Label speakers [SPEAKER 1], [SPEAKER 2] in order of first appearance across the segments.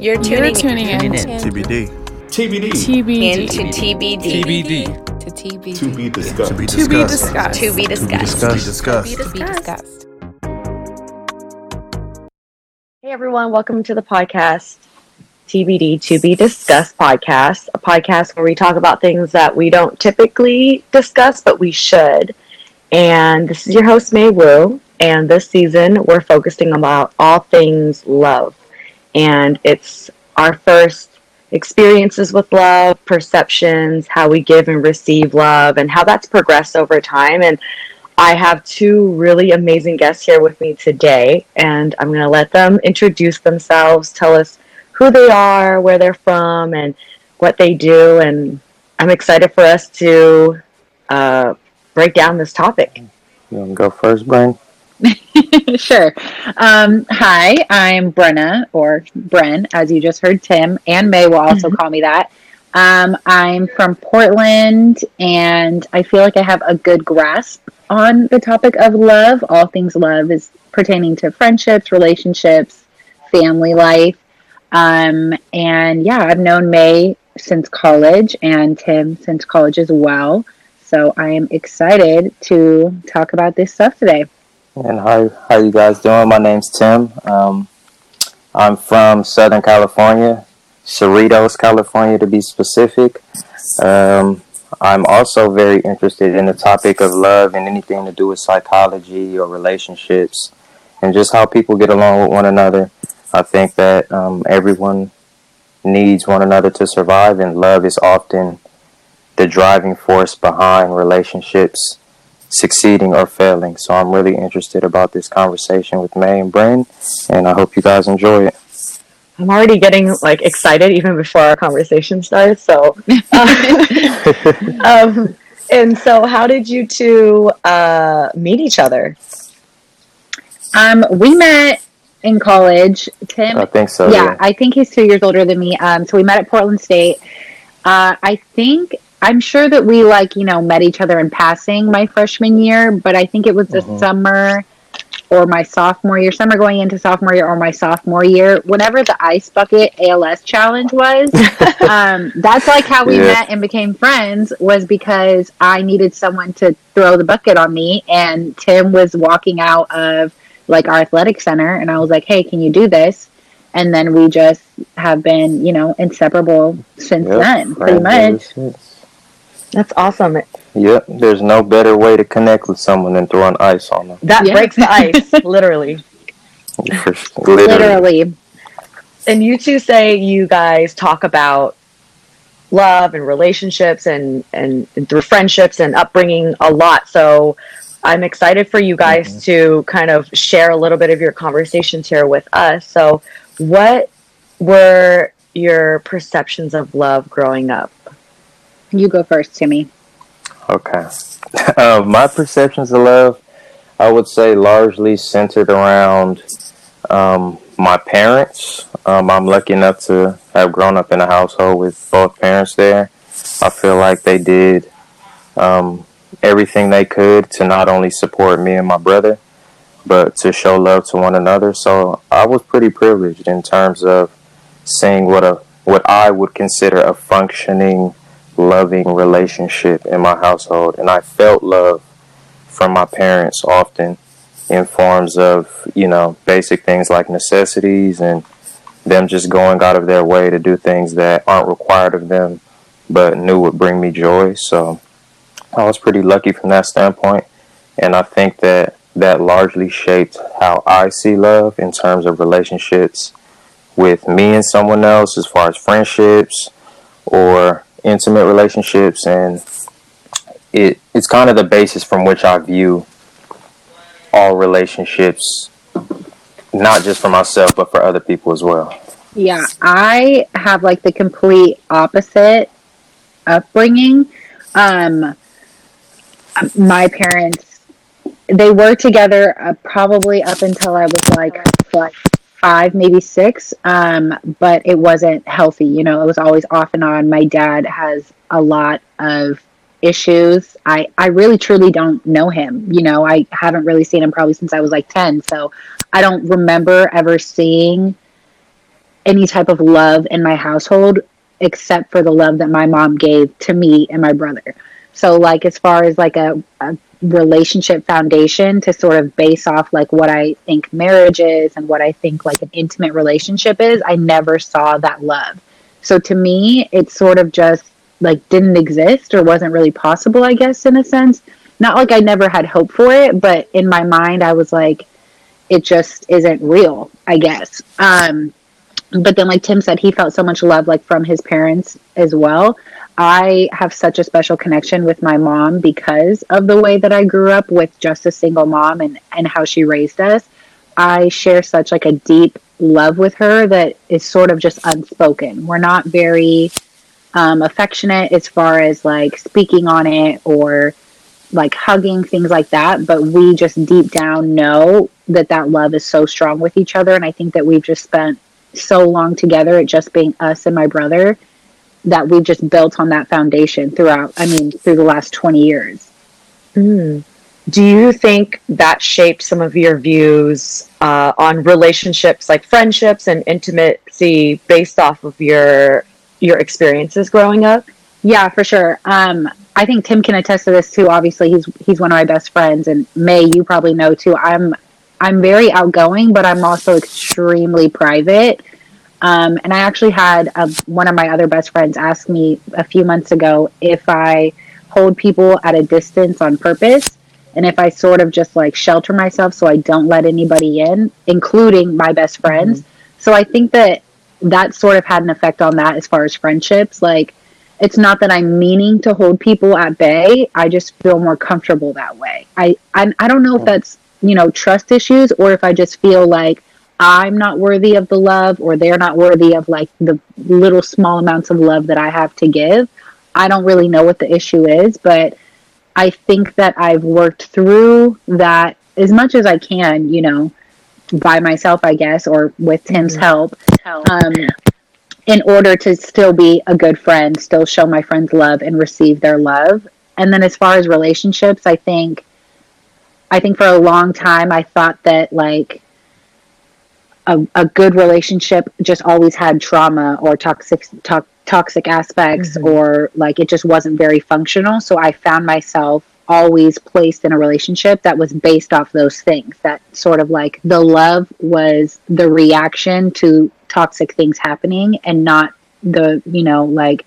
[SPEAKER 1] You're tuning,
[SPEAKER 2] You're tuning in.
[SPEAKER 3] TBD.
[SPEAKER 4] TBD.
[SPEAKER 2] TBD.
[SPEAKER 1] into TBD.
[SPEAKER 5] TBD.
[SPEAKER 2] To TBD.
[SPEAKER 4] To be discussed.
[SPEAKER 3] To be discussed.
[SPEAKER 2] To be
[SPEAKER 3] discussed.
[SPEAKER 2] discussed.
[SPEAKER 1] To be discussed.
[SPEAKER 3] discussed.
[SPEAKER 1] To be
[SPEAKER 2] To be
[SPEAKER 1] discussed.
[SPEAKER 2] discussed.
[SPEAKER 6] Hey everyone, welcome to the podcast TBD To Be Discussed podcast, a podcast where we talk about things that we don't typically discuss, but we should. And this is your host, May Wu. And this season, we're focusing about all things love. And it's our first experiences with love, perceptions, how we give and receive love, and how that's progressed over time. And I have two really amazing guests here with me today, and I'm going to let them introduce themselves, tell us who they are, where they're from, and what they do. And I'm excited for us to uh, break down this topic.
[SPEAKER 7] You want to go first, Bren?
[SPEAKER 8] sure. Um, hi, I'm Brenna, or Bren, as you just heard Tim, and May will also call me that. Um, I'm from Portland, and I feel like I have a good grasp on the topic of love. All things love is pertaining to friendships, relationships, family life. Um, and yeah, I've known May since college and Tim since college as well. So I am excited to talk about this stuff today.
[SPEAKER 7] And how how you guys doing? My name's Tim. Um, I'm from Southern California, Cerritos, California, to be specific. Um, I'm also very interested in the topic of love and anything to do with psychology or relationships, and just how people get along with one another. I think that um, everyone needs one another to survive, and love is often the driving force behind relationships succeeding or failing. So I'm really interested about this conversation with May and Bren, and I hope you guys enjoy it.
[SPEAKER 6] I'm already getting like excited even before our conversation starts. So, um, and so, how did you two uh, meet each other?
[SPEAKER 8] Um, we met in college. Tim,
[SPEAKER 7] I think so.
[SPEAKER 8] yeah,
[SPEAKER 7] Yeah.
[SPEAKER 8] I think he's two years older than me. Um, so we met at Portland State. Uh, I think I'm sure that we like you know met each other in passing my freshman year, but I think it was the
[SPEAKER 7] Mhm.
[SPEAKER 8] summer or my sophomore year, summer going into sophomore year or my sophomore year, whenever the ice bucket ALS challenge was. um, that's like how we
[SPEAKER 7] Yeah.
[SPEAKER 8] met and became friends was because I needed someone to throw the bucket on me, and Tim was walking out of like our athletic center, and I was like, "Hey, can you do this?" And then we just have been, you know, inseparable since
[SPEAKER 7] Yep,
[SPEAKER 8] then, pretty much.
[SPEAKER 7] Since.
[SPEAKER 6] That's awesome.
[SPEAKER 7] Yep, there's no better way to connect with someone than throwing ice on them.
[SPEAKER 6] That
[SPEAKER 8] Yeah.
[SPEAKER 6] breaks the ice, literally.
[SPEAKER 7] Literally.
[SPEAKER 8] Literally.
[SPEAKER 6] And you two say you guys talk about love and relationships and, and, and through friendships and upbringing a lot. So I'm excited for you guys mm-hmm. to kind of share a little bit of your conversations here with us. So, what were your perceptions of love growing up?
[SPEAKER 8] You go first, Timmy.
[SPEAKER 7] Okay. Uh, my perceptions of love, I would say, largely centered around um, my parents. Um, I'm lucky enough to have grown up in a household with both parents there. I feel like they did um, everything they could to not only support me and my brother, but to show love to one another. So I was pretty privileged in terms of seeing what a what I would consider a functioning loving relationship in my household and I felt love from my parents often in forms of, you know, basic things like necessities and them just going out of their way to do things that aren't required of them but knew would bring me joy. So I was pretty lucky from that standpoint and I think that that largely shaped how I see love in terms of relationships with me and someone else as far as friendships or intimate relationships and it it's kind of the basis from which I view all relationships not just for myself but for other people as well.
[SPEAKER 8] Yeah, I have like the complete opposite upbringing. Um, my parents, they were together uh, probably up until I was like like five, maybe six. Um, but it wasn't healthy. You know, it was always off and on. My dad has a lot of issues. I, I really truly don't know him. You know, I haven't really seen him probably since I was like 10. So I don't remember ever seeing any type of love in my household except for the love that my mom gave to me and my brother. So like as far as like a, a relationship foundation to sort of base off like what I think marriage is and what I think like an intimate relationship is, I never saw that love. So to me, it sort of just like didn't exist or wasn't really possible, I guess, in a sense. Not like I never had hope for it, but in my mind, I was like, it just isn't real, I guess. Um, but then, like Tim said, he felt so much love like from his parents as well. I have such a special connection with my mom because of the way that I grew up with just a single mom and, and how she raised us. I share such like a deep love with her that is sort of just unspoken. We're not very um, affectionate as far as like speaking on it or like hugging things like that but we just deep down know that that love is so strong with each other and i think that we've just spent so long together it just being us and my brother that we've just built on that foundation throughout i mean through the last 20 years
[SPEAKER 6] mm. do you think that shaped some of your views uh, on relationships like friendships and intimacy based off of your your experiences growing up
[SPEAKER 8] yeah for sure um I think Tim can attest to this too. Obviously, he's he's one of my best friends, and May, you probably know too. I'm I'm very outgoing, but I'm also extremely private. Um, and I actually had a, one of my other best friends ask me a few months ago if I hold people at a distance on purpose, and if I sort of just like shelter myself so I don't let anybody in, including my best friends. Mm-hmm. So I think that that sort of had an effect on that as far as friendships, like it's not that I'm meaning to hold people at bay. I just feel more comfortable that way. I I, I don't know if that's you know trust issues or if I just feel like I'm not worthy of the love or they're not worthy of like the little small amounts of love that I have to give. I don't really know what the issue is, but I think that I've worked through that as much as I can, you know, by myself, I guess, or with Tim's mm-hmm. help. Um, in order to still be a good friend, still show my friends love and receive their love. And then as far as relationships, I think I think for a long time I thought that like a, a good relationship just always had trauma or toxic to, toxic aspects mm-hmm. or like it just wasn't very functional. So I found myself always placed in a relationship that was based off those things that sort of like the love was the reaction to toxic things happening and not the you know like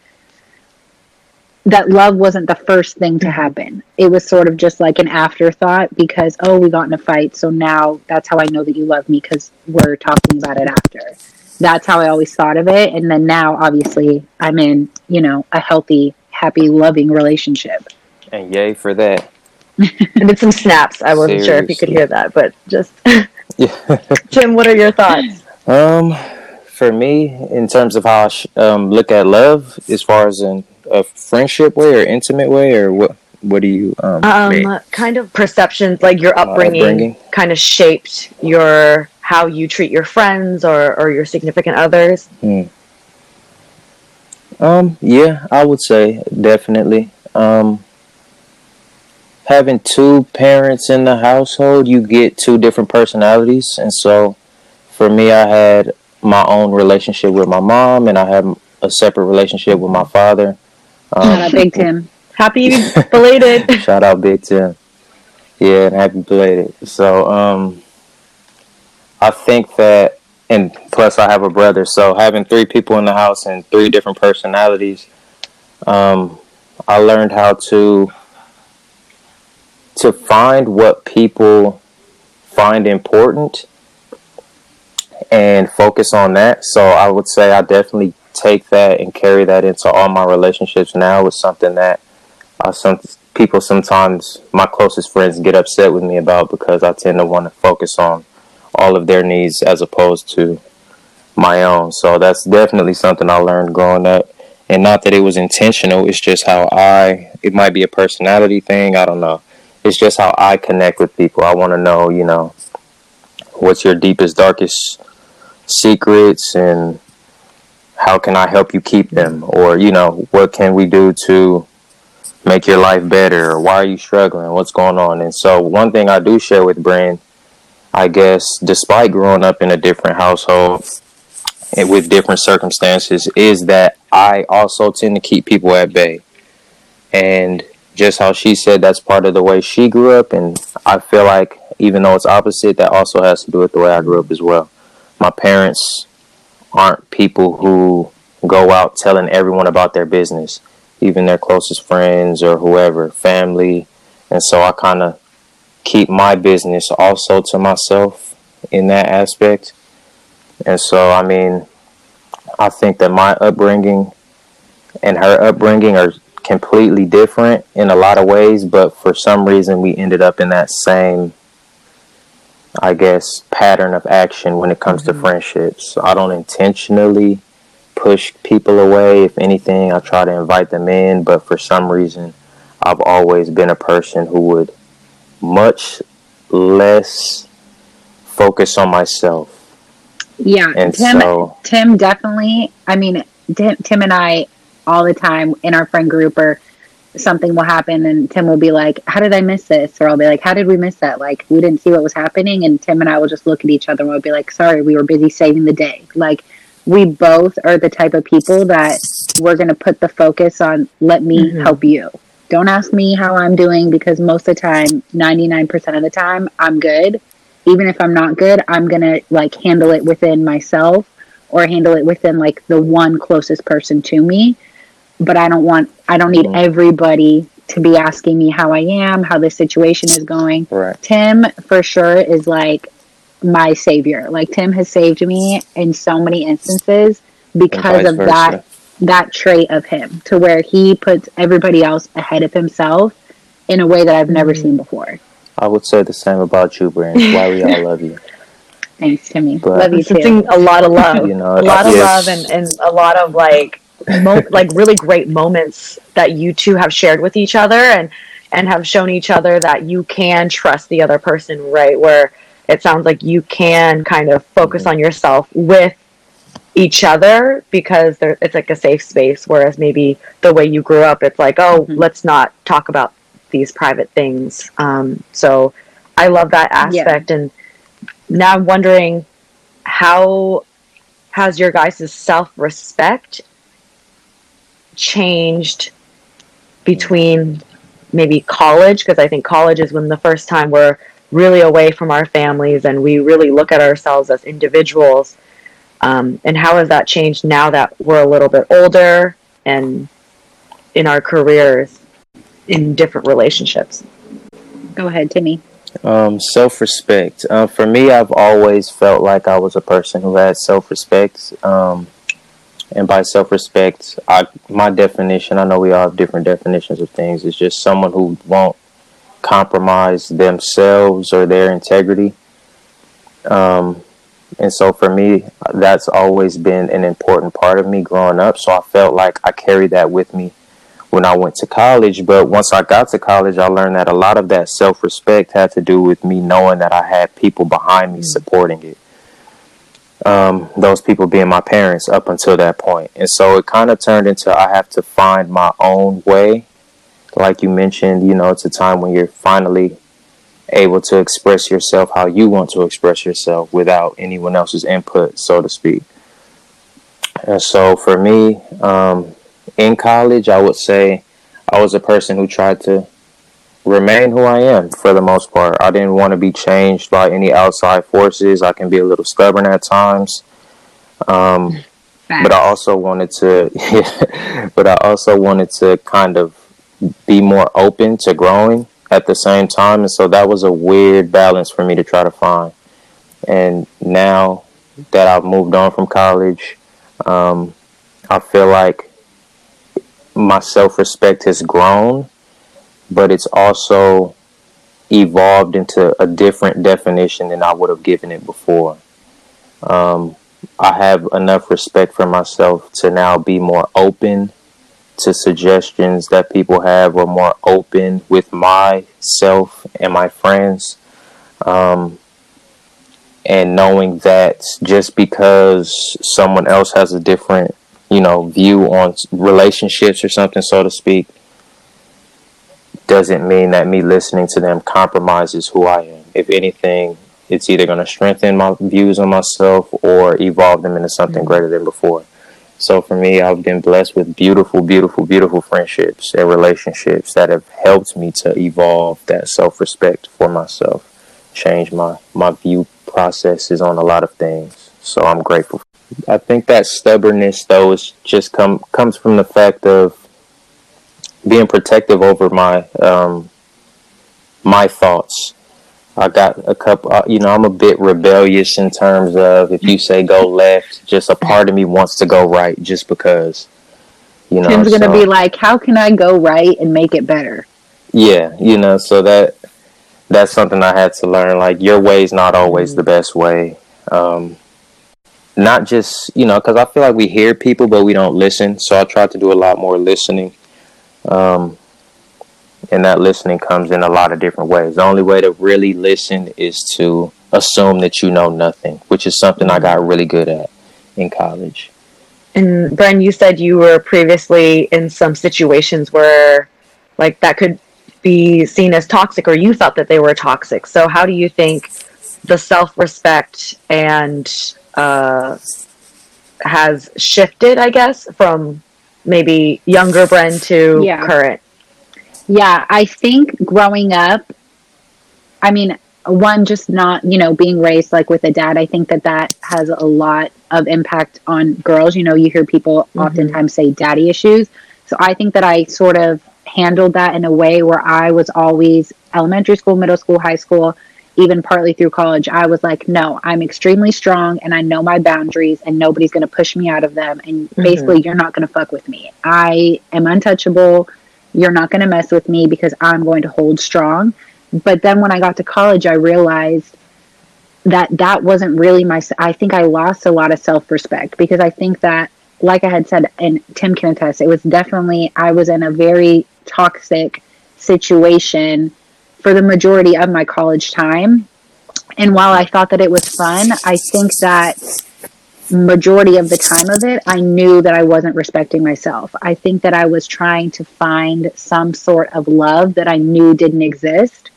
[SPEAKER 8] that love wasn't the first thing to happen. It was sort of just like an afterthought because, oh, we got in a fight. So now that's how I know that you love me because we're talking about it after. That's how I always thought of it. And then now, obviously, I'm in, you know, a healthy, happy, loving relationship.
[SPEAKER 7] And yay for that.
[SPEAKER 6] I did some snaps. I wasn't Seriously. sure if you could hear that, but just. Tim, what are your thoughts?
[SPEAKER 7] Um, for me, in terms of how I sh- um, look at love, as far as in a friendship way or intimate way, or what? What do you um,
[SPEAKER 6] um kind of perceptions like your upbringing, uh, upbringing, kind of shaped your how you treat your friends or or your significant others?
[SPEAKER 7] Hmm. Um, yeah, I would say definitely. Um, having two parents in the household, you get two different personalities, and so for me, I had my own relationship with my mom, and I have a separate relationship with my father.
[SPEAKER 8] Um, Shout out Big Tim. Happy belated.
[SPEAKER 7] Shout out Big Tim. Yeah, and happy belated. So, um, I think that, and plus I have a brother, so having three people in the house and three different personalities, um, I learned how to to find what people find important and focus on that. So I would say I definitely take that and carry that into all my relationships now. It's something that uh, some people sometimes, my closest friends, get upset with me about because I tend to want to focus on all of their needs as opposed to my own. So that's definitely something I learned growing up. And not that it was intentional, it's just how I, it might be a personality thing, I don't know. It's just how I connect with people. I want to know, you know, what's your deepest, darkest secrets and how can I help you keep them? Or, you know, what can we do to make your life better? Or why are you struggling? What's going on? And so, one thing I do share with Bryn, I guess, despite growing up in a different household, and with different circumstances is that I also tend to keep people at bay. And just how she said that's part of the way she grew up and I feel like even though it's opposite that also has to do with the way I grew up as well. My parents aren't people who go out telling everyone about their business, even their closest friends or whoever, family. And so I kind of keep my business also to myself in that aspect. And so, I mean, I think that my upbringing and her upbringing are completely different in a lot of ways, but for some reason we ended up in that same, I guess, pattern of action when it comes mm-hmm. to friendships. I don't intentionally push people away. If anything, I try to invite them in, but for some reason, I've always been a person who would much less focus on myself.
[SPEAKER 8] Yeah, and Tim. So, Tim definitely. I mean, Tim, Tim and I all the time in our friend group, or something will happen, and Tim will be like, "How did I miss this?" Or I'll be like, "How did we miss that?" Like we didn't see what was happening, and Tim and I will just look at each other and we'll be like, "Sorry, we were busy saving the day." Like we both are the type of people that we're going to put the focus on. Let me mm-hmm. help you. Don't ask me how I'm doing because most of the time, 99% of the time, I'm good. Even if I'm not good, I'm going to like handle it within myself or handle it within like the one closest person to me. But I don't want, I don't need mm-hmm. everybody to be asking me how I am, how the situation is going.
[SPEAKER 7] Right.
[SPEAKER 8] Tim, for sure, is like my savior. Like Tim has saved me in so many instances because of versa. that that trait of him to where he puts everybody else ahead of himself in a way that I've never mm-hmm. seen before.
[SPEAKER 7] I would say the same about you, Brand. Why we all love you.
[SPEAKER 8] Thanks, Timmy.
[SPEAKER 6] But, love you too. A lot of love, you know, a lot of yes. love, and, and a lot of like, mo- like really great moments that you two have shared with each other, and and have shown each other that you can trust the other person, right? Where it sounds like you can kind of focus on yourself with each other because it's like a safe space whereas maybe the way you grew up it's like oh mm-hmm. let's not talk about these private things um, so i love that aspect yeah. and now i'm wondering how has your guys' self-respect changed between maybe college because i think college is when the first time we're really away from our families and we really look at ourselves as individuals um, and how has that changed now that we're a little bit older and in our careers in different relationships?
[SPEAKER 8] Go ahead, Timmy.
[SPEAKER 7] Um, self respect. Uh, for me, I've always felt like I was a person who had self respect. Um, and by self respect, I my definition. I know we all have different definitions of things. It's just someone who won't compromise themselves or their integrity. Um, and so for me, that's always been an important part of me growing up. So I felt like I carried that with me when I went to college. But once I got to college, I learned that a lot of that self respect had to do with me knowing that I had people behind me mm. supporting it. Um, those people being my parents up until that point. And so it kind of turned into I have to find my own way. Like you mentioned, you know, it's a time when you're finally able to express yourself how you want to express yourself without anyone else's input, so to speak. And so for me, um, in college, I would say I was a person who tried to remain who I am for the most part. I didn't want to be changed by any outside forces. I can be a little stubborn at times. Um, but I also wanted to, but I also wanted to kind of be more open to growing at the same time. And so that was a weird balance for me to try to find. And now that I've moved on from college, um, I feel like my self respect has grown, but it's also evolved into a different definition than I would have given it before. Um, I have enough respect for myself to now be more open to suggestions that people have or more open with myself and my friends. Um, and knowing that just because someone else has a different, you know, view on relationships or something, so to speak, doesn't mean that me listening to them compromises who I am. If anything, it's either going to strengthen my views on myself or evolve them into something mm-hmm. greater than before. So for me, I've been blessed with beautiful, beautiful, beautiful friendships and relationships that have helped me to evolve that self-respect for myself, change my my view processes on a lot of things. So I'm grateful. I think that stubbornness though is just come comes from the fact of being protective over my um, my thoughts. I got a couple, uh, you know, I'm a bit rebellious in terms of if you say go left, just a part of me wants to go right just because, you know.
[SPEAKER 8] Tim's going to
[SPEAKER 7] so-
[SPEAKER 8] be like, how can I go right and make it better?
[SPEAKER 7] yeah, you know, so that that's something I had to learn. Like your way's not always the best way. Um, not just you know, because I feel like we hear people, but we don't listen. So I try to do a lot more listening. Um, and that listening comes in a lot of different ways. The only way to really listen is to assume that you know nothing, which is something I got really good at in college.
[SPEAKER 6] And Bren, you said you were previously in some situations where, like, that could be seen as toxic, or you thought that they were toxic. So, how do you think the self-respect and uh, has shifted? I guess from maybe younger Bren to
[SPEAKER 8] Yeah.
[SPEAKER 6] current.
[SPEAKER 8] Yeah, I think growing up, I mean, one just not you know being raised like with a dad. I think that that has a lot of impact on girls. You know, you hear people
[SPEAKER 6] Mhm.
[SPEAKER 8] oftentimes say daddy issues. So I think that I sort of handled that in a way where I was always elementary school, middle school, high school, even partly through college. I was like, no, I'm extremely strong and I know my boundaries and nobody's going to push me out of them. And mm-hmm. basically, you're not going to fuck with me. I am untouchable. You're not going to mess with me because I'm going to hold strong. But then when I got to college, I realized that that wasn't really my. I think I lost a lot of self respect because I think that, like I had said, and Tim can attest, it was definitely, I was in a very toxic situation for the majority of my college time. And while I thought that it was fun, I think that majority of the time of it, I knew that I wasn't respecting myself. I think that I was trying to find some sort of love that I knew didn't exist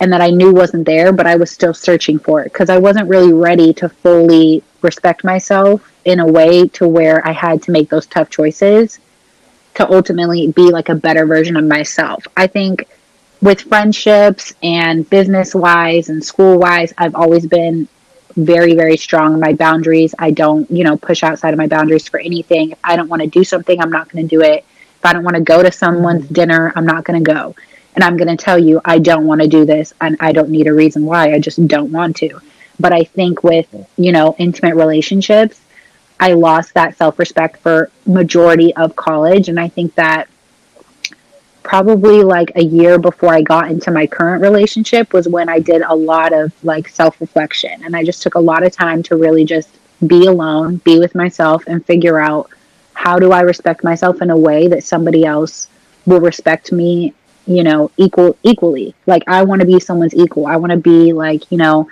[SPEAKER 8] and that I knew wasn't there, but I was still searching for it because I wasn't really ready to fully respect myself in a way to where I had to make those tough choices to ultimately be like a better version of myself. I think with friendships and business wise and school wise, I've always been very, very strong in my boundaries. I don't, you know, push outside of my boundaries for anything. If I don't want to do something, I'm not going to do it. If I don't want to go to someone's dinner, I'm not going to go. And I'm going to tell you, I don't want to do this and I don't need a reason why. I just don't want to. But I think with, you know, intimate relationships, I lost that self respect for majority of college. And I think that probably like a year before I got into my current relationship was when I did a lot of like self reflection. And I just took a lot of time to really just be alone, be with myself, and figure out how do I respect myself in a way that somebody else will respect me, you know, equal equally. Like I want to be someone's equal. I want to be like, you know,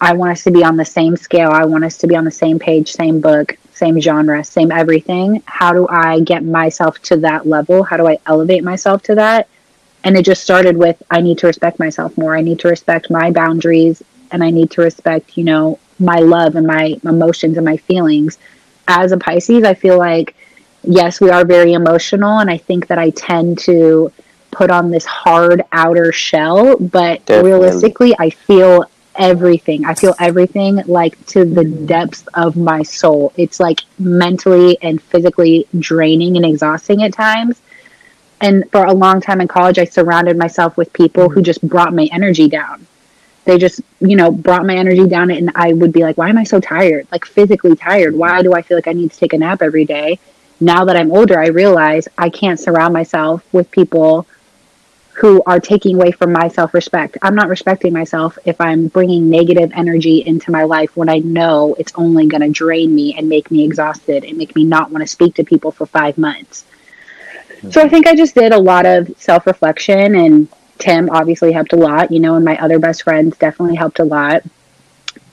[SPEAKER 8] I want us to be on the same scale. I want us to be on the same page, same book, same genre, same everything. How do I get myself to that level? How do I elevate myself to that? And it just started with I need to respect myself more. I need to respect my boundaries and I need to respect, you know, my love and my emotions and my feelings. As a Pisces, I feel like, yes, we are very emotional. And I think that I tend to put on this hard outer shell, but
[SPEAKER 7] Definitely.
[SPEAKER 8] realistically, I feel everything. I feel everything like to the mm-hmm. depths of my soul. It's like mentally and physically draining and exhausting at times. And for a long time in college, I surrounded myself with people who mm-hmm. just brought my energy down. They just, you know, brought my energy down, and I would be like, why am I so tired? Like physically tired. Why mm-hmm. do I feel like I need to take a nap every day? Now that I'm older, I realize I can't surround myself with people who are taking away from my self respect. I'm not respecting myself if I'm bringing negative energy into my life when I know it's only going to drain me and make me exhausted and make me not want to speak to people for five months. So I think I just did a lot of self reflection, and Tim obviously helped a lot, you know, and my other best friends definitely helped a lot.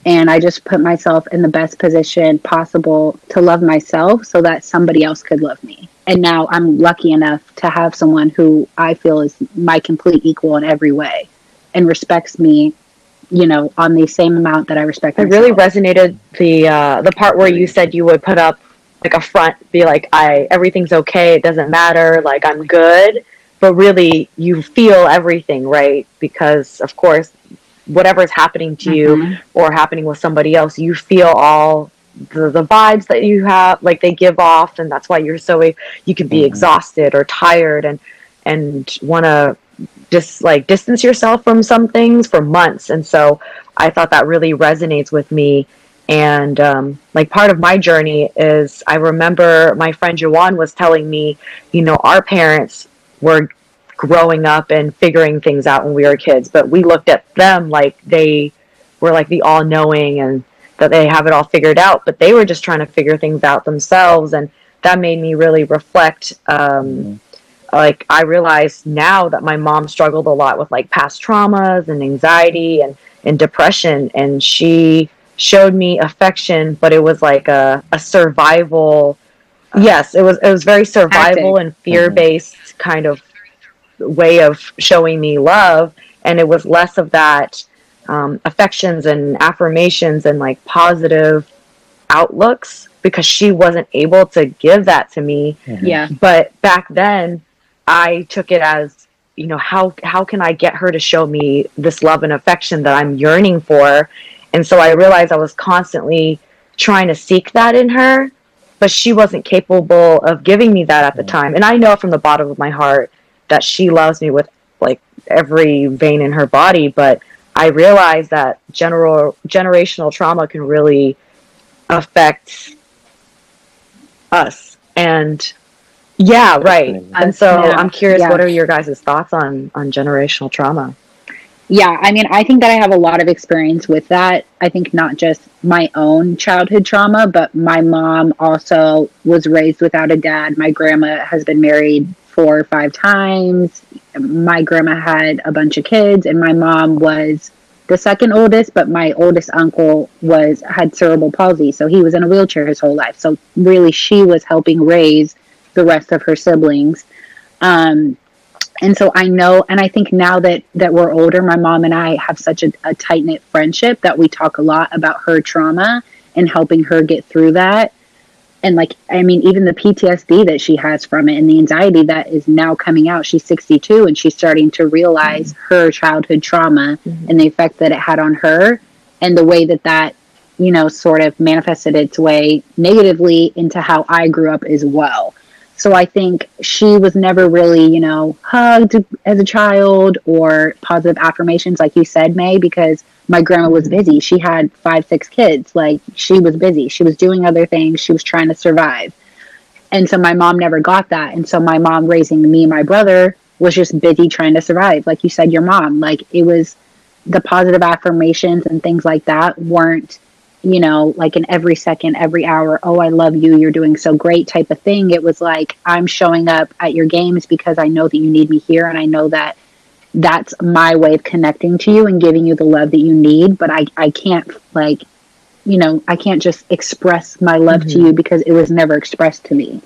[SPEAKER 8] And I just put myself in the best position possible to love myself so that somebody else could love me. And now I'm lucky enough to have someone who I feel is my complete equal in every way and respects me you know, on the same amount that I respect.
[SPEAKER 6] It really resonated the uh, the part where you said you would put up like a front, be like, "I everything's okay. It doesn't matter. Like I'm good." But really, you feel everything, right? Because of course, whatever's happening to you
[SPEAKER 8] Mhm.
[SPEAKER 6] or happening with somebody else, you feel all the, the vibes that you have, like they give off, and that's why you're so you can be
[SPEAKER 7] Mhm.
[SPEAKER 6] exhausted or tired and and want to just like distance yourself from some things for months. And so I thought that really resonates with me. And um, like part of my journey is I remember my friend Jawan was telling me, you know, our parents were growing up and figuring things out when we were kids, but we looked at them like they were like the all knowing and that they have it all figured out, but they were just trying to figure things out themselves. And that made me really reflect. Um, like I realize now that my mom struggled a lot with like past traumas and anxiety and, and depression and she showed me affection but it was like a, a survival yes it was it was very survival and fear based kind of way of showing me love and it was less of that um, affections and affirmations and like positive outlooks because she wasn't able to give that to me.
[SPEAKER 8] Yeah.
[SPEAKER 6] but back then i took it as you know how how can i get her to show me this love and affection that i'm yearning for? And so i realized i was constantly trying to seek that in her but she wasn't capable of giving me that at the time. And i know from the bottom of my heart that she loves me with like every vein in her body but i realized that general generational trauma can really affect us and yeah right and so
[SPEAKER 8] Yeah.
[SPEAKER 6] i'm curious
[SPEAKER 8] Yeah.
[SPEAKER 6] what are your guys' thoughts on on generational trauma
[SPEAKER 8] Yeah, I mean, I think that I have a lot of experience with that. I think not just my own childhood trauma, but my mom also was raised without a dad. My grandma has been married four or five times. My grandma had a bunch of kids, and my mom was the second oldest, but my oldest uncle was had cerebral palsy, so he was in a wheelchair his whole life. So really, she was helping raise the rest of her siblings. Um, and so I know, and I think now that that we're older, my mom and I have such a, a tight knit friendship that we talk a lot about her trauma and helping her get through that. And like, I mean, even the PTSD that she has from it and the anxiety that is now coming out. She's 62 and she's starting to realize her childhood trauma
[SPEAKER 6] Mhm.
[SPEAKER 8] and the effect that it had on her and the way that that, you know, sort of manifested its way negatively into how I grew up as well. So I think she was never really, you know, hugged as a child or positive affirmations, like you said, May, because my grandma was busy. She had five, six kids. Like she was busy. She was doing other things. She was trying to survive. And so my mom never got that. And so my mom raising me and my brother was just busy trying to survive. Like you said, your mom, like it was the positive affirmations and things like that weren't you know, like in every second, every hour, oh, I love you, you're doing so great type of thing. It was like, I'm showing up at your games because I know that you need me here and I know that that's my way of connecting to you and giving you the love that you need. But I, I can't, like, you know, I can't just express my love to
[SPEAKER 6] Mhm.
[SPEAKER 8] you because it was never expressed to me.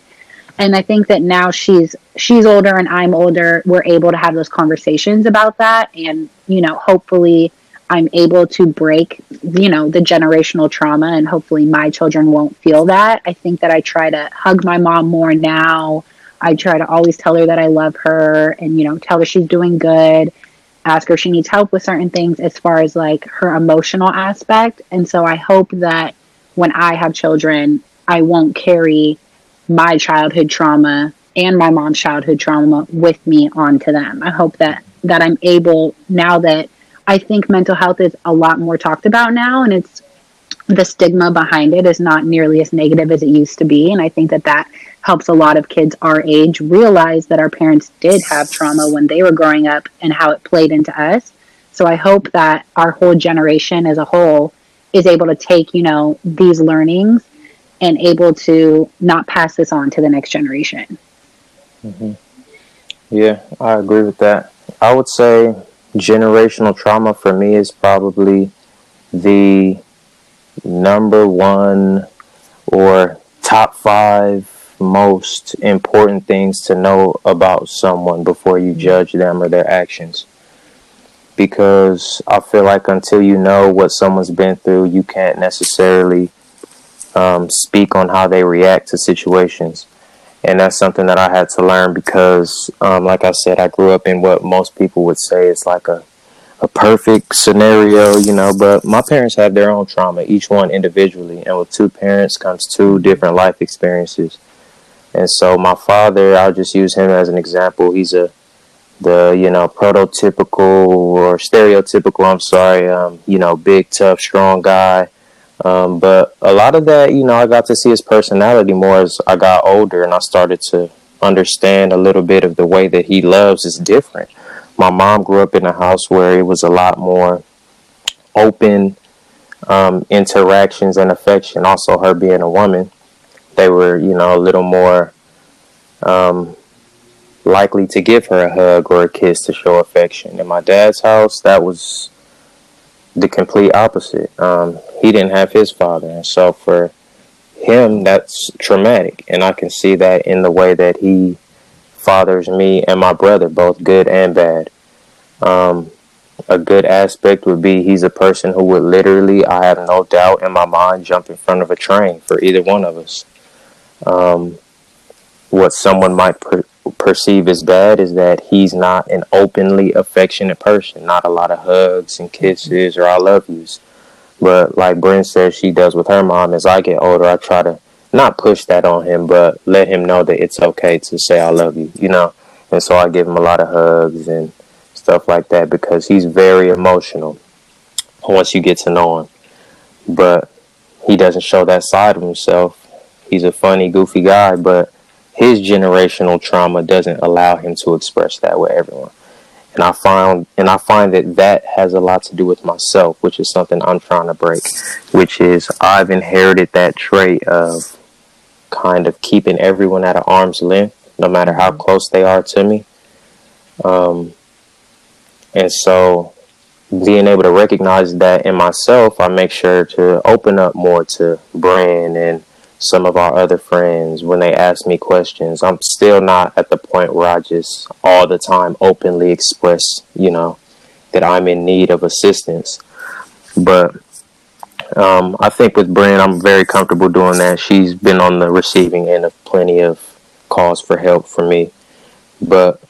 [SPEAKER 8] And I think that now she's she's older and I'm older, we're able to have those conversations about that and, you know, hopefully I'm able to break, you know, the generational trauma and hopefully my children won't feel that. I think that I try to hug my mom more now. I try to always tell her that I love her and, you know, tell her she's doing good, ask her if she needs help with certain things as far as like her emotional aspect. And so I hope that when I have children, I won't carry my childhood trauma and my mom's childhood trauma with me onto them. I hope that that I'm able now that I think mental health is a lot more talked about now, and it's the stigma behind it is not nearly as negative as it used to be. And I think that that helps a lot of kids our age realize that our parents did have trauma when they were growing up and how it played into us. So I hope that our whole generation as a whole is able to take, you know, these learnings and able to not pass this on to the next generation.
[SPEAKER 7] hmm Yeah, I agree with that. I would say generational trauma for me is probably the number one or top five most important things to know about someone before you judge them or their actions. because I feel like until you know what someone's been through, you can't necessarily um, speak on how they react to situations. And that's something that I had to learn because, um, like I said, I grew up in what most people would say is like a, a perfect scenario, you know, but my parents have their own trauma, each one individually. And with two parents comes two different life experiences. And so my father, I'll just use him as an example. He's a the you know prototypical or stereotypical i'm sorry um, you know big tough strong guy um, but a lot of that you know i got to see his personality more as i got older and i started to understand a little bit of the way that he loves is different my mom grew up in a house where it was a lot more open um, interactions and affection also her being a woman they were you know a little more um, likely to give her a hug or a kiss to show affection. In my dad's house, that was the complete opposite. Um, he didn't have his father, and so for him, that's traumatic. And I can see that in the way that he fathers me and my brother, both good and bad. Um, a good aspect would be he's a person who would literally, I have no doubt in my mind, jump in front of a train for either one of us. Um, what someone might per- perceive as bad is that he's not an openly affectionate person. Not a lot of hugs and kisses or I love yous. But like Bryn says she does with her mom, as I get older, I try to not push that on him, but let him know that it's okay to say I love you, you know? And so I give him a lot of hugs and stuff like that because he's very emotional once you get to know him. But he doesn't show that side of himself. He's a funny, goofy guy, but his generational trauma doesn't allow him to express that with everyone. And i find and i find that that has a lot to do with myself which is something i'm trying to break which is i've inherited that trait of kind of keeping everyone at an arm's length no matter how close they are to me. Um, and so being able to recognize that in myself i make sure to open up more to Bryn and some of our other friends when they ask me questions. I'm still not at the point where I just all the time openly express, you know, that I'm in need of assistance. But um, I think with Bryn, I'm very comfortable doing that. She's been on the receiving end of plenty of calls for help for me. But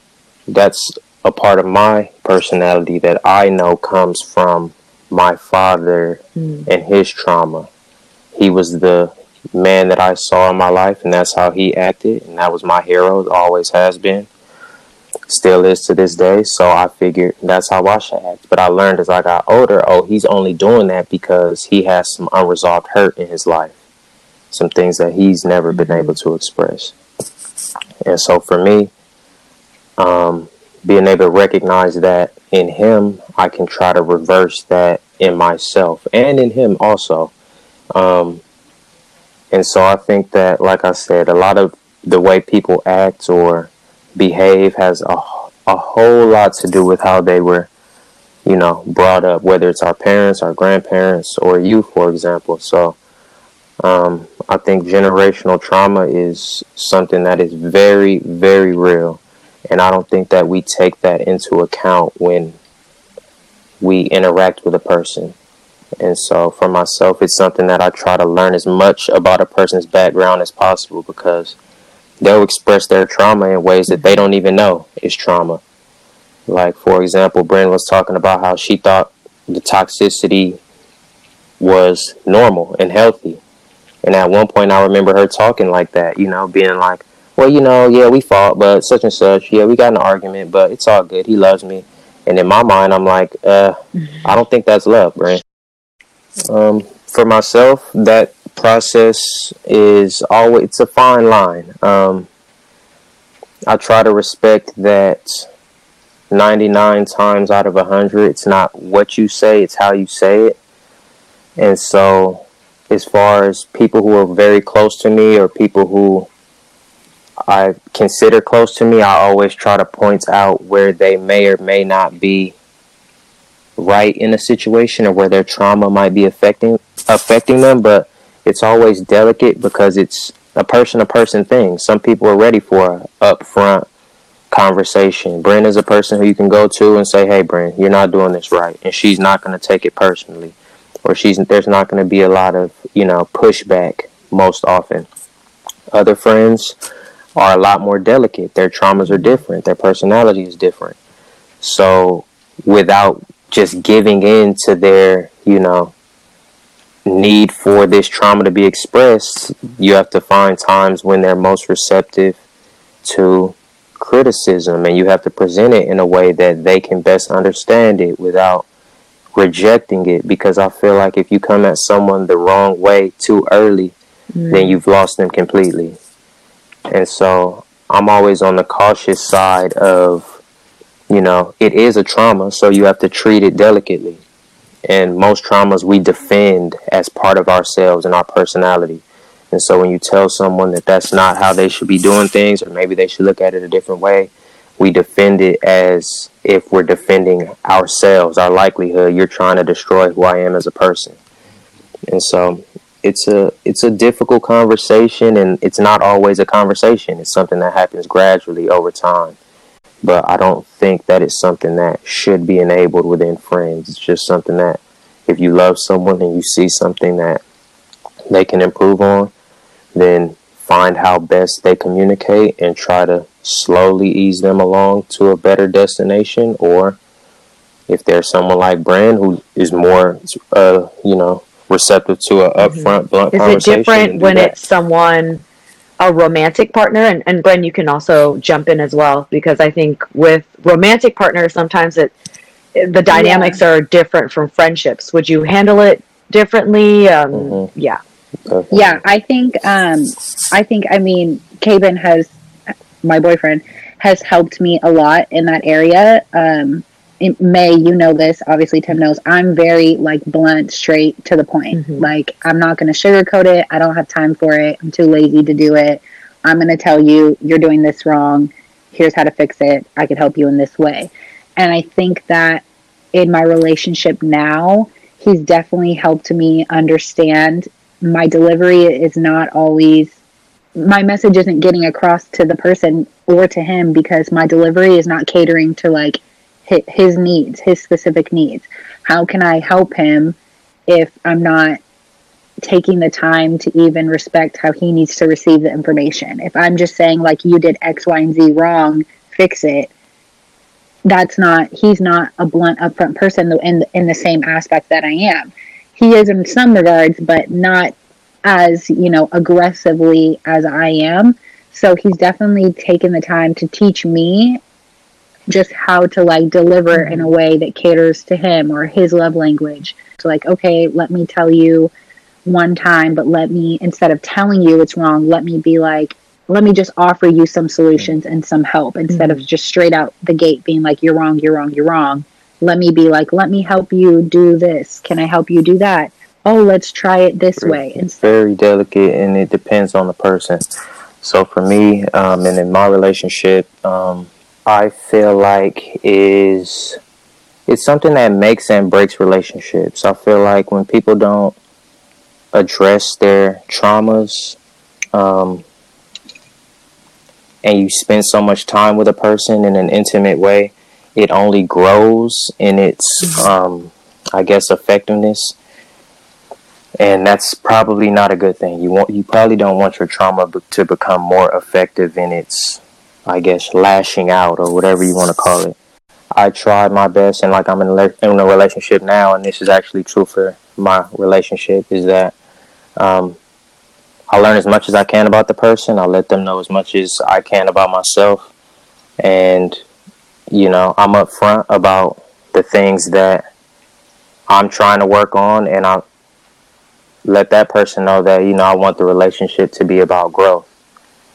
[SPEAKER 7] that's a part of my personality that I know comes from my father mm. and his trauma. He was the man that I saw in my life, and that's how he acted, and that was my hero, always has been, still is to this day. So I figured that's how I should act. But I learned as I got older, oh, he's only doing that because he has some unresolved hurt in his life, some things that he's never been able to express. And so for me, um, being able to recognize that in him, I can try to reverse that in myself and in him also. Um, and so I think that, like I said, a lot of the way people act or behave has a, a whole lot to do with how they were, you know, brought up, whether it's our parents, our grandparents, or you, for example. So um, I think generational trauma is something that is very, very real. And I don't think that we take that into account when we interact with a person. And so for myself, it's something that I try to learn as much about a person's background as possible because they'll express their trauma in ways that they don't even know is trauma. Like, for example, Bryn was talking about how she thought the toxicity was normal and healthy. And at one point, I remember her talking like that, you know, being like, well, you know, yeah, we fought, but such and such. Yeah, we got an argument, but it's all good. He loves me. And in my mind, I'm like, uh, I don't think that's love, Bryn. Um, for myself, that process is always it's a fine line. Um, I try to respect that 99 times out of 100, it's not what you say, it's how you say it. And so, as far as people who are very close to me or people who I consider close to me, I always try to point out where they may or may not be right in a situation or where their trauma might be affecting affecting them, but it's always delicate because it's a person to person thing. Some people are ready for a upfront, conversation. Bryn is a person who you can go to and say, "Hey, Bryn, you're not doing this right," and she's not going to take it personally, or she's there's not going to be a lot of you know pushback most often. Other friends are a lot more delicate. Their traumas are different. Their personality is different. So without just giving in to their you know need for this trauma to be expressed, you have to find times when they're most receptive to criticism and you have to present it in a way that they can best understand it without rejecting it because I feel like if you come at someone the wrong way too early, mm. then you've lost them completely. And so I'm always on the cautious side of, you know, it is a trauma, so you have to treat it delicately. And most traumas we defend as part of ourselves and our personality. And so when you tell someone that that's not how they should be doing things, or maybe they should look at it a different way, we defend it as if we're defending ourselves, our likelihood. You're trying to destroy who I am as a person. And so it's a it's a difficult conversation and it's not always a conversation. It's something that happens gradually over time. But I don't think that it's something that should be enabled within friends. It's just something that if you love someone and you see something that they can improve on, then find how best they communicate and try to slowly ease them along to a better destination or if there's someone like Bren who is more uh, you know receptive to an mm-hmm. upfront mm-hmm. blunt is
[SPEAKER 6] it different when that. it's someone a romantic partner and, and Bren you can also jump in as well because I think with romantic partners sometimes it the dynamics yeah. are different from friendships would you handle it differently um, mm-hmm. yeah
[SPEAKER 8] yeah, I think um, I think I mean Caben has my boyfriend has helped me a lot in that area. Um, May, you know this, obviously Tim knows. I'm very like blunt, straight to the point. Mm-hmm. Like I'm not going to sugarcoat it. I don't have time for it. I'm too lazy to do it. I'm going to tell you you're doing this wrong. Here's how to fix it. I could help you in this way. And I think that in my relationship now, he's definitely helped me understand my delivery is not always my message isn't getting across to the person or to him because my delivery is not catering to like his needs, his specific needs. How can I help him if I'm not taking the time to even respect how he needs to receive the information? If I'm just saying like you did X, Y, and Z wrong, fix it. That's not he's not a blunt upfront person in in the same aspect that I am he is in some regards, but not as, you know, aggressively as I am. So he's definitely taken the time to teach me just how to like deliver in a way that caters to him or his love language. So like, okay, let me tell you one time, but let me instead of telling you it's wrong, let me be like, let me just offer you some solutions and some help instead mm-hmm. of just straight out the gate being like, you're wrong, you're wrong, you're wrong let me be like, let me help you do this. Can I help you do that? Oh, let's try it this way.
[SPEAKER 7] It's very delicate and it depends on the person. So for me, um, and in my relationship, um, I feel like is it's something that makes and breaks relationships. I feel like when people don't address their traumas, um, and you spend so much time with a person in an intimate way, it only grows in its, mm-hmm. um, I guess, effectiveness. And that's probably not a good thing. You want, you probably don't want your trauma to become more effective in its, I guess, lashing out or whatever you want to call it. I tried my best, and like I'm in a, in a relationship now, and this is actually true for my relationship, is that um, I learn as much as I can about the person. I let them know as much as I can about myself, and you know, I'm upfront about the things that I'm trying to work on, and I let that person know that you know I want the relationship to be about growth.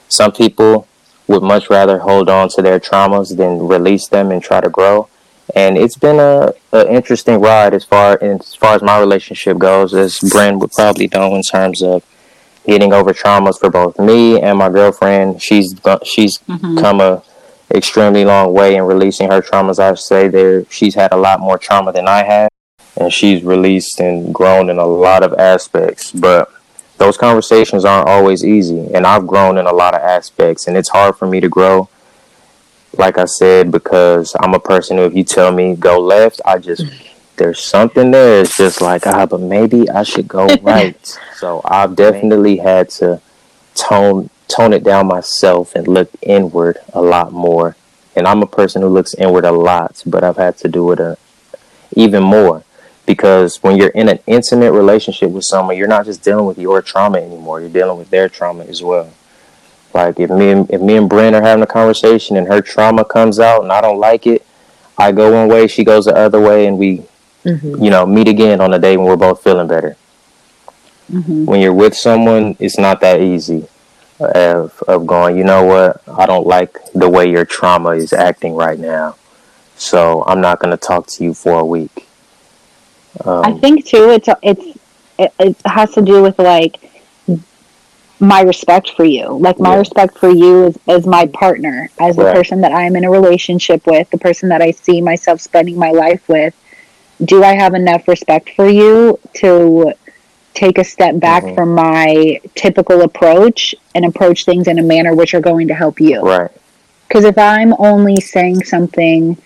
[SPEAKER 7] Some people would much rather hold on to their traumas than release them and try to grow. And it's been a, a interesting ride as far as far as my relationship goes, as Bren would probably know in terms of getting over traumas for both me and my girlfriend. She's she's mm-hmm. come a extremely long way in releasing her traumas. I would say there she's had a lot more trauma than I have, and she's released and grown in a lot of aspects. But those conversations aren't always easy, and I've grown in a lot of aspects, and it's hard for me to grow like I said, because I'm a person who, if you tell me go left, I just there's something there. It's just like ah, but maybe I should go right. so I've definitely had to tone tone it down myself and look inward a lot more. And I'm a person who looks inward a lot, but I've had to do it a, even more because when you're in an intimate relationship with someone, you're not just dealing with your trauma anymore. You're dealing with their trauma as well. Like if me and if me and are having a conversation and her trauma comes out and I don't like it, I go one way, she goes the other way, and we, mm-hmm. you know, meet again on a day when we're both feeling better. Mm-hmm. When you're with someone, it's not that easy of of going. You know what? I don't like the way your trauma is acting right now, so I'm not going to talk to you for a week.
[SPEAKER 8] Um, I think too. It's it's it, it has to do with like my respect for you. Like my yeah. respect for you as, as my partner, as the person that I'm in a relationship with, the person that I see myself spending my life with. Do I have enough respect for you to take a step back mm-hmm. from my typical approach and approach things in a manner which are going to help you?
[SPEAKER 7] Right.
[SPEAKER 8] Because if I'm only saying something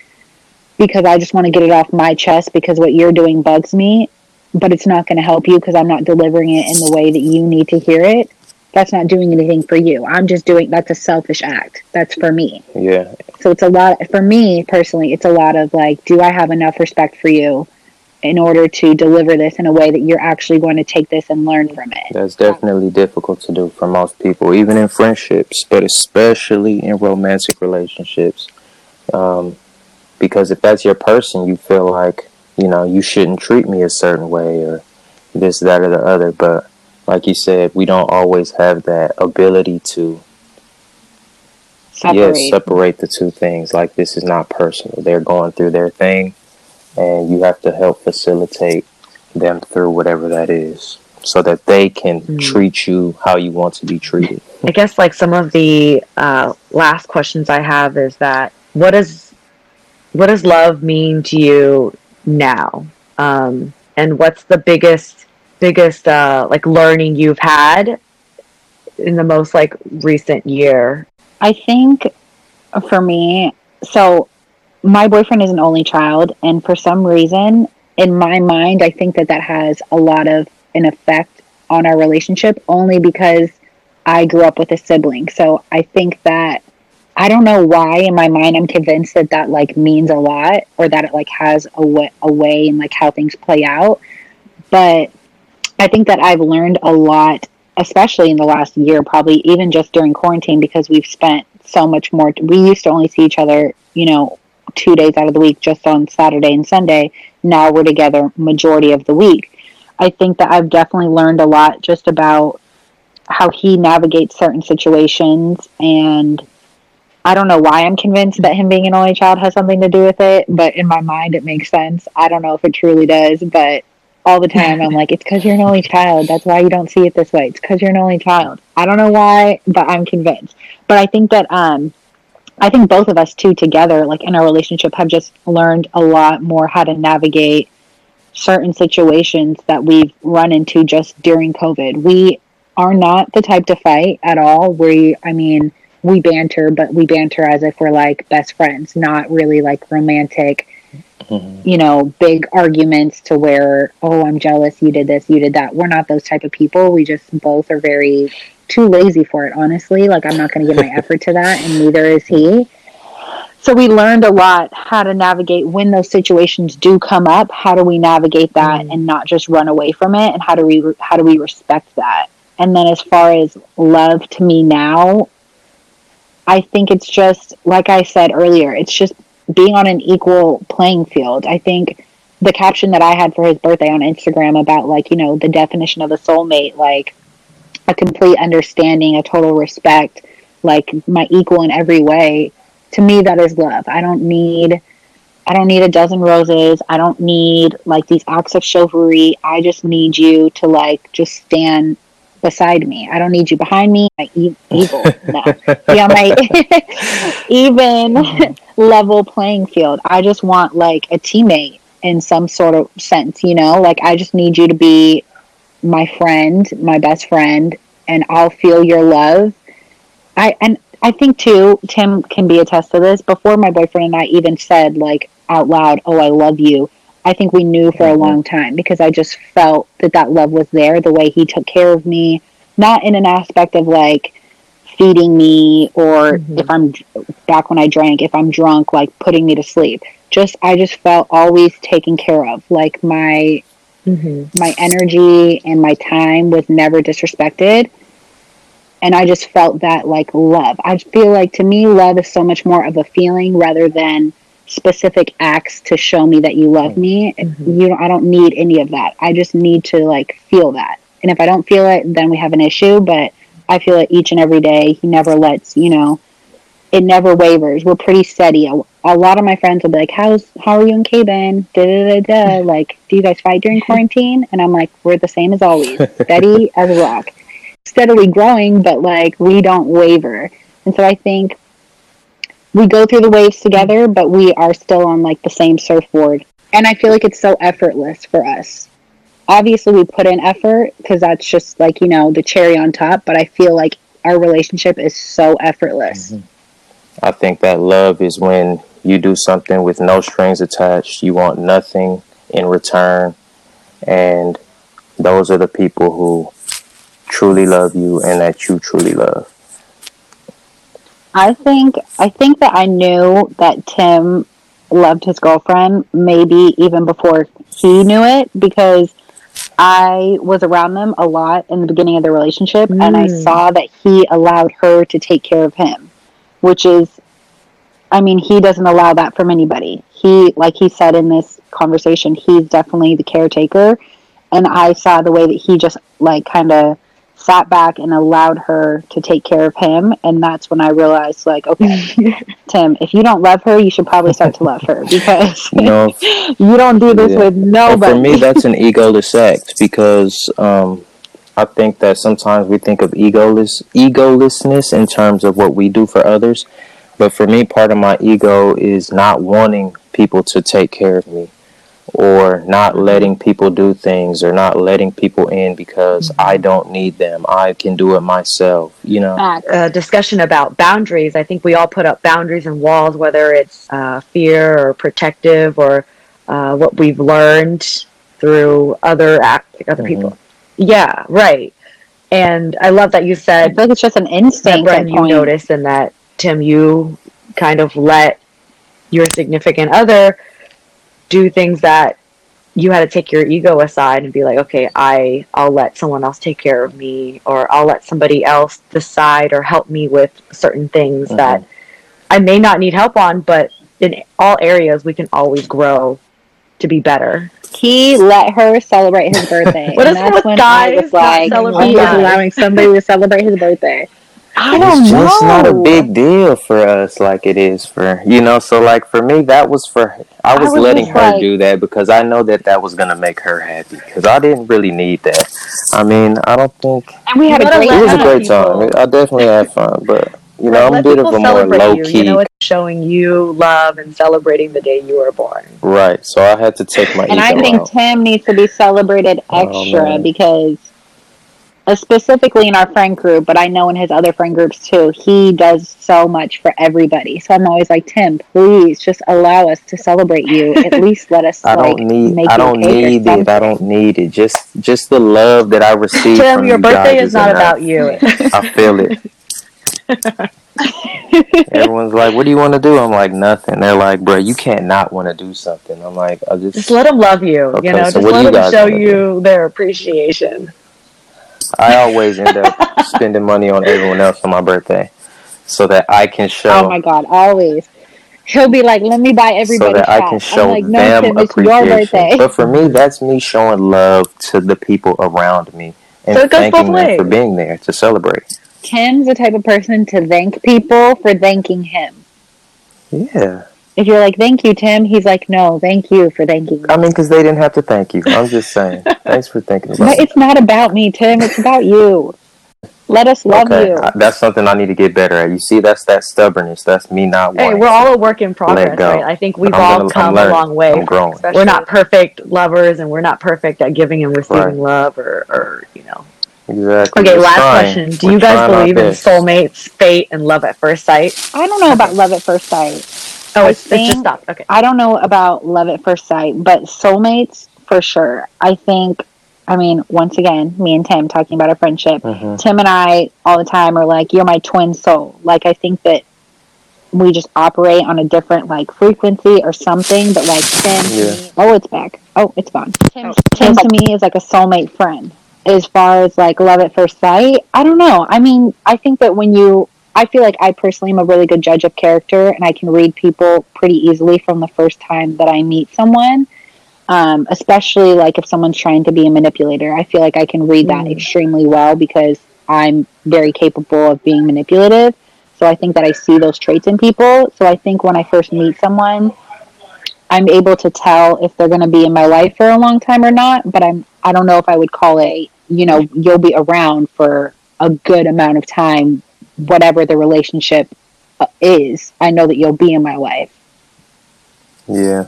[SPEAKER 8] because I just want to get it off my chest because what you're doing bugs me, but it's not going to help you because I'm not delivering it in the way that you need to hear it. That's not doing anything for you. I'm just doing that's a selfish act. That's for me.
[SPEAKER 7] Yeah.
[SPEAKER 8] So it's a lot for me personally, it's a lot of like, do I have enough respect for you in order to deliver this in a way that you're actually going to take this and learn from it?
[SPEAKER 7] That's definitely difficult to do for most people, even in friendships, but especially in romantic relationships. Um, because if that's your person, you feel like you know you shouldn't treat me a certain way or this, that, or the other. But like you said, we don't always have that ability to separate. yeah separate the two things. Like this is not personal; they're going through their thing, and you have to help facilitate them through whatever that is so that they can mm. treat you how you want to be treated.
[SPEAKER 6] I guess like some of the uh, last questions I have is that what is what does love mean to you now? Um, and what's the biggest biggest uh, like learning you've had in the most like recent year?
[SPEAKER 8] I think for me, so my boyfriend is an only child, and for some reason, in my mind, I think that that has a lot of an effect on our relationship only because I grew up with a sibling. So I think that I don't know why in my mind I'm convinced that that like means a lot or that it like has a way, a way in like how things play out. But I think that I've learned a lot, especially in the last year, probably even just during quarantine because we've spent so much more. We used to only see each other, you know, two days out of the week, just on Saturday and Sunday. Now we're together majority of the week. I think that I've definitely learned a lot just about how he navigates certain situations and I don't know why I'm convinced that him being an only child has something to do with it, but in my mind it makes sense. I don't know if it truly does, but all the time I'm like, it's because you're an only child. That's why you don't see it this way. It's because you're an only child. I don't know why, but I'm convinced. But I think that um, I think both of us two together, like in our relationship, have just learned a lot more how to navigate certain situations that we've run into just during COVID. We are not the type to fight at all. We, I mean we banter, but we banter as if we're like best friends, not really like romantic, mm-hmm. you know, big arguments to where, oh, I'm jealous, you did this, you did that. We're not those type of people. We just both are very too lazy for it, honestly. Like, I'm not going to give my effort to that, and neither is he. So we learned a lot how to navigate when those situations do come up. How do we navigate that mm and not just run away from it? And how do we how do we respect that? And then as far as love to me now, I think it's just, like I said earlier, it's just being on an equal playing field. I think the caption that I had for his birthday on Instagram about, like, you know, the definition of a soulmate, like a complete understanding, a total respect, like my equal in every way. To me, that is love. I don't need. I don't need a dozen roses. I don't need like these acts of chivalry. I just need you to like just stand beside me. I don't need you behind me. My e- evil, no. Yeah, my even level playing field. I just want like a teammate in some sort of sense, you know. Like I just need you to be my friend, my best friend, and I'll feel your love. I and I think too, Tim can be attest to this. Before my boyfriend and I even said like out loud, "Oh, I love you," I think we knew for a
[SPEAKER 7] Mhm.
[SPEAKER 8] long time because I just felt that that love was there. The way he took care of me, not in an aspect of like feeding me or
[SPEAKER 6] Mhm.
[SPEAKER 8] if I'm back when I drank, if I'm drunk, like putting me to sleep. Just I just felt always taken care of. Like my
[SPEAKER 6] Mm-hmm.
[SPEAKER 8] my energy and my time was never disrespected and i just felt that like love i feel like to me love is so much more of a feeling rather than specific acts to show me that you love me
[SPEAKER 6] Mhm.
[SPEAKER 8] you i don't need any of that. I just need to like feel that. And if i don't feel it then we have an issue but i feel it each and every day. He never lets you know it never wavers. We're pretty steady. A, a lot of my friends will be like how's how are you and K-Ben? da da da da. Like do you guys fight during quarantine? And i'm like we're the same as always. Steady as a rock. Steadily growing but like we don't waver. And so i think we go through the waves together but we are still on like the same surfboard and i feel like it's so effortless for us obviously we put in effort because that's just like you know the cherry on top but i feel like our relationship is so effortless
[SPEAKER 7] Mhm. I think that love is when you do something with no strings attached. You want nothing in return. And those are the people who truly love you and that you truly love.
[SPEAKER 8] I think I think that I knew that Tim loved his girlfriend maybe even before he knew it because I was around them a lot in the beginning of their relationship and I
[SPEAKER 6] Mm.
[SPEAKER 8] saw that he allowed her to take care of him, which is I mean, he doesn't allow that from anybody. He like he said in this conversation, he's definitely the caretaker and I saw the way that he just like kind of sat back and allowed her to take care of him and that's when I realized like okay Tim if you don't love her you should probably start to love her because
[SPEAKER 7] You know,
[SPEAKER 8] you don't do this
[SPEAKER 7] Yeah.
[SPEAKER 8] with
[SPEAKER 7] And
[SPEAKER 8] nobody
[SPEAKER 7] for me, that's an egoless act because um, I think that sometimes we think of egoless egolessness in terms of what we do for others. But for me, part of my ego is not wanting people to take care of me or not letting people do things or not letting people in because I don't need them. I can do it myself, you know?
[SPEAKER 8] Facts.
[SPEAKER 6] a discussion about boundaries. I think we all put up boundaries and walls, whether it's uh, fear or protective or uh, what we've learned through other act- other
[SPEAKER 7] Mhm.
[SPEAKER 6] people. Yeah, right. And I love that you said.
[SPEAKER 8] I
[SPEAKER 6] said
[SPEAKER 8] feel like it's just an
[SPEAKER 6] that,
[SPEAKER 8] instinct
[SPEAKER 6] Bren,
[SPEAKER 8] at
[SPEAKER 6] you
[SPEAKER 8] point.
[SPEAKER 6] noticed, and that Tim, you kind of let your significant other do things that you had to take your ego aside and be like, okay, I I'll let someone else take care of me, or I'll let somebody else decide or help me with certain things
[SPEAKER 7] Mhm.
[SPEAKER 6] that I may not need help on, but in all areas we can always grow to be better.
[SPEAKER 8] he let her celebrate his birthday
[SPEAKER 6] What
[SPEAKER 8] and
[SPEAKER 6] is
[SPEAKER 8] that's
[SPEAKER 6] with
[SPEAKER 8] when
[SPEAKER 6] guys
[SPEAKER 8] was like
[SPEAKER 6] celebrating
[SPEAKER 8] he is allowing somebody to celebrate his birthday I
[SPEAKER 7] it's
[SPEAKER 8] don't
[SPEAKER 7] just
[SPEAKER 8] know
[SPEAKER 7] not a big deal for us like it is for you know so like for me that was for i was,
[SPEAKER 8] was
[SPEAKER 7] letting her
[SPEAKER 8] like-
[SPEAKER 7] do that because i know that that was going to make her happy because i didn't really need that i mean i don't think
[SPEAKER 8] and we had a great
[SPEAKER 7] it was a great
[SPEAKER 6] people-
[SPEAKER 7] time i definitely had fun but you know i'm a bit of a more
[SPEAKER 6] celebrate
[SPEAKER 7] low
[SPEAKER 6] you.
[SPEAKER 7] key
[SPEAKER 6] You know, it's showing you love and celebrating the day you were born.
[SPEAKER 7] right so i had to take my
[SPEAKER 8] and
[SPEAKER 7] ego
[SPEAKER 8] I think
[SPEAKER 7] out
[SPEAKER 8] Tim needs to be celebrated
[SPEAKER 7] Oh,
[SPEAKER 8] extra
[SPEAKER 7] man.
[SPEAKER 8] because, Uh, specifically in our friend group, but I know in his other friend groups too, he does so much for everybody. So I'm always like, Tim, please just allow us to celebrate you. At least let us
[SPEAKER 7] I
[SPEAKER 8] like
[SPEAKER 7] don't need.
[SPEAKER 8] make
[SPEAKER 7] I don't need it. I don't need it. Just, just the love that I receive
[SPEAKER 6] Tim,
[SPEAKER 7] from
[SPEAKER 6] your
[SPEAKER 7] you
[SPEAKER 6] birthday
[SPEAKER 7] guys
[SPEAKER 6] is not
[SPEAKER 7] enough.
[SPEAKER 6] about you.
[SPEAKER 7] I feel it. Everyone's like, "What do you want to do?" I'm like, "Nothing." They're like, "Bro, you can't not want to do something." I'm like, "I just,
[SPEAKER 6] Just let them love you.
[SPEAKER 7] Okay,
[SPEAKER 6] you know,
[SPEAKER 7] so
[SPEAKER 6] just let them show
[SPEAKER 7] wanna
[SPEAKER 6] you their appreciation.
[SPEAKER 7] I always end up spending money on everyone else on my birthday, so that I can show,
[SPEAKER 8] Oh my god, always. He'll be like, "Let me buy everybody
[SPEAKER 7] so that I can show
[SPEAKER 8] like, "No,
[SPEAKER 7] them
[SPEAKER 8] Tim, it's your
[SPEAKER 7] appreciation."
[SPEAKER 8] birthday."
[SPEAKER 7] But for me, that's me showing love to the people around me and
[SPEAKER 6] So
[SPEAKER 7] thanking
[SPEAKER 6] both
[SPEAKER 7] them for being there to celebrate.
[SPEAKER 8] Tim's the type of person to thank people for thanking him.
[SPEAKER 7] Yeah,
[SPEAKER 8] If you're like, "Thank you, Tim," he's like, "No, thank you for thanking me."
[SPEAKER 7] I mean, because they didn't have to thank you. I'm just saying. Thanks for thinking about
[SPEAKER 8] But
[SPEAKER 7] me.
[SPEAKER 8] it's not about me, Tim. It's about you. Let us love
[SPEAKER 7] okay,
[SPEAKER 8] you.
[SPEAKER 7] I- that's something I need to get better at. You see, that's that stubbornness. That's me not
[SPEAKER 6] Hey, we're all a work in progress, right? I think we've
[SPEAKER 7] I'm
[SPEAKER 6] all
[SPEAKER 7] gonna-
[SPEAKER 6] come a long way.
[SPEAKER 7] I'm growing.
[SPEAKER 6] We're not perfect lovers, and we're not perfect at giving and receiving
[SPEAKER 7] Right.
[SPEAKER 6] love, or, or you know,
[SPEAKER 7] Exactly.
[SPEAKER 6] Okay,
[SPEAKER 7] We're
[SPEAKER 6] last
[SPEAKER 7] trying.
[SPEAKER 6] question. Do
[SPEAKER 7] We're
[SPEAKER 6] you guys believe in soulmates, fate, and love at first sight?
[SPEAKER 8] I don't know about love at first sight.
[SPEAKER 6] Oh,
[SPEAKER 8] I
[SPEAKER 6] it's, it's just
[SPEAKER 8] think-
[SPEAKER 6] stopped. Okay.
[SPEAKER 8] I don't know about love at first sight, but soulmates for sure. I think, I mean, once again, me and Tim talking about our friendship.
[SPEAKER 7] Mhm.
[SPEAKER 8] Tim and I all the time are like, "You're my twin soul." Like, I think that we just operate on a different like frequency or something. But like Tim,
[SPEAKER 7] Yeah.
[SPEAKER 8] oh, it's back. Oh, it's gone. Tim,
[SPEAKER 6] Oh.
[SPEAKER 8] Tim to me is like a soulmate friend. As far as like love at first sight, I don't know. I mean, I think that when you I feel like I personally am a really good judge of character, and I can read people pretty easily from the first time that I meet someone. Um, especially like if someone's trying to be a manipulator, I feel like I can read that
[SPEAKER 6] Mm.
[SPEAKER 8] extremely well because I'm very capable of being manipulative. So I think that I see those traits in people. So I think when I first meet someone, I'm able to tell if they're going to be in my life for a long time or not. But I'm I don't know if I would call it. You know, you'll be around for a good amount of time, whatever the relationship uh, is. I know that you'll be in my life.
[SPEAKER 7] Yeah,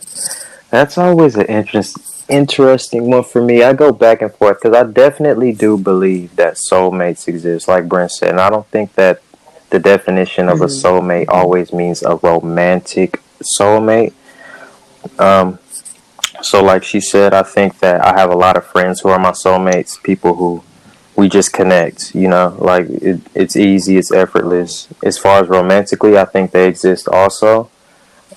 [SPEAKER 7] that's always an interest, interesting one for me. I go back and forth because I definitely do believe that soulmates exist, like Bren said. And I don't think that the definition of a
[SPEAKER 6] Mhm.
[SPEAKER 7] soulmate always means a romantic soulmate. Um, so, like she said, I think that I have a lot of friends who are my soulmates, people who we just connect, you know, like it, it's easy, it's effortless. As far as romantically, I think they exist also.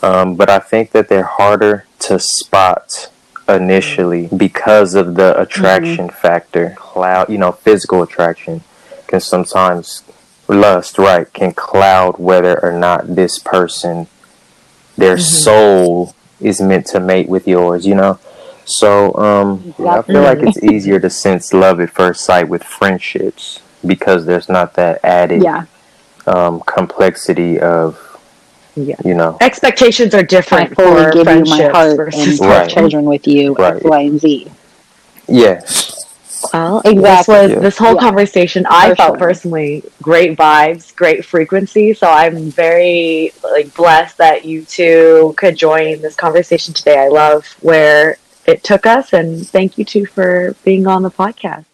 [SPEAKER 7] Um, but I think that they're harder to spot initially because of the attraction factor. Cloud, you know, physical attraction can sometimes lust, right, can cloud whether or not this person, their soul is meant to mate with yours, you know. So um, yeah, I feel like it's easier to sense love at first sight with friendships because there's not that added
[SPEAKER 8] Yeah,
[SPEAKER 7] um, complexity of
[SPEAKER 6] Yeah.
[SPEAKER 7] you know
[SPEAKER 6] Expectations are different
[SPEAKER 8] fully
[SPEAKER 6] for
[SPEAKER 8] give you my
[SPEAKER 6] friendships
[SPEAKER 8] heart and
[SPEAKER 6] versus.
[SPEAKER 8] have
[SPEAKER 7] Right.
[SPEAKER 8] children with you.
[SPEAKER 7] Right.
[SPEAKER 8] X, Y, and Z.
[SPEAKER 7] yes
[SPEAKER 6] Well,
[SPEAKER 8] Exactly.
[SPEAKER 6] this was this whole
[SPEAKER 8] Yeah.
[SPEAKER 6] conversation. I
[SPEAKER 8] For
[SPEAKER 6] felt
[SPEAKER 8] sure.
[SPEAKER 6] personally great vibes, great frequency. So I'm very like blessed that you two could join this conversation today. I love where it took us, and thank you two for being on the podcast.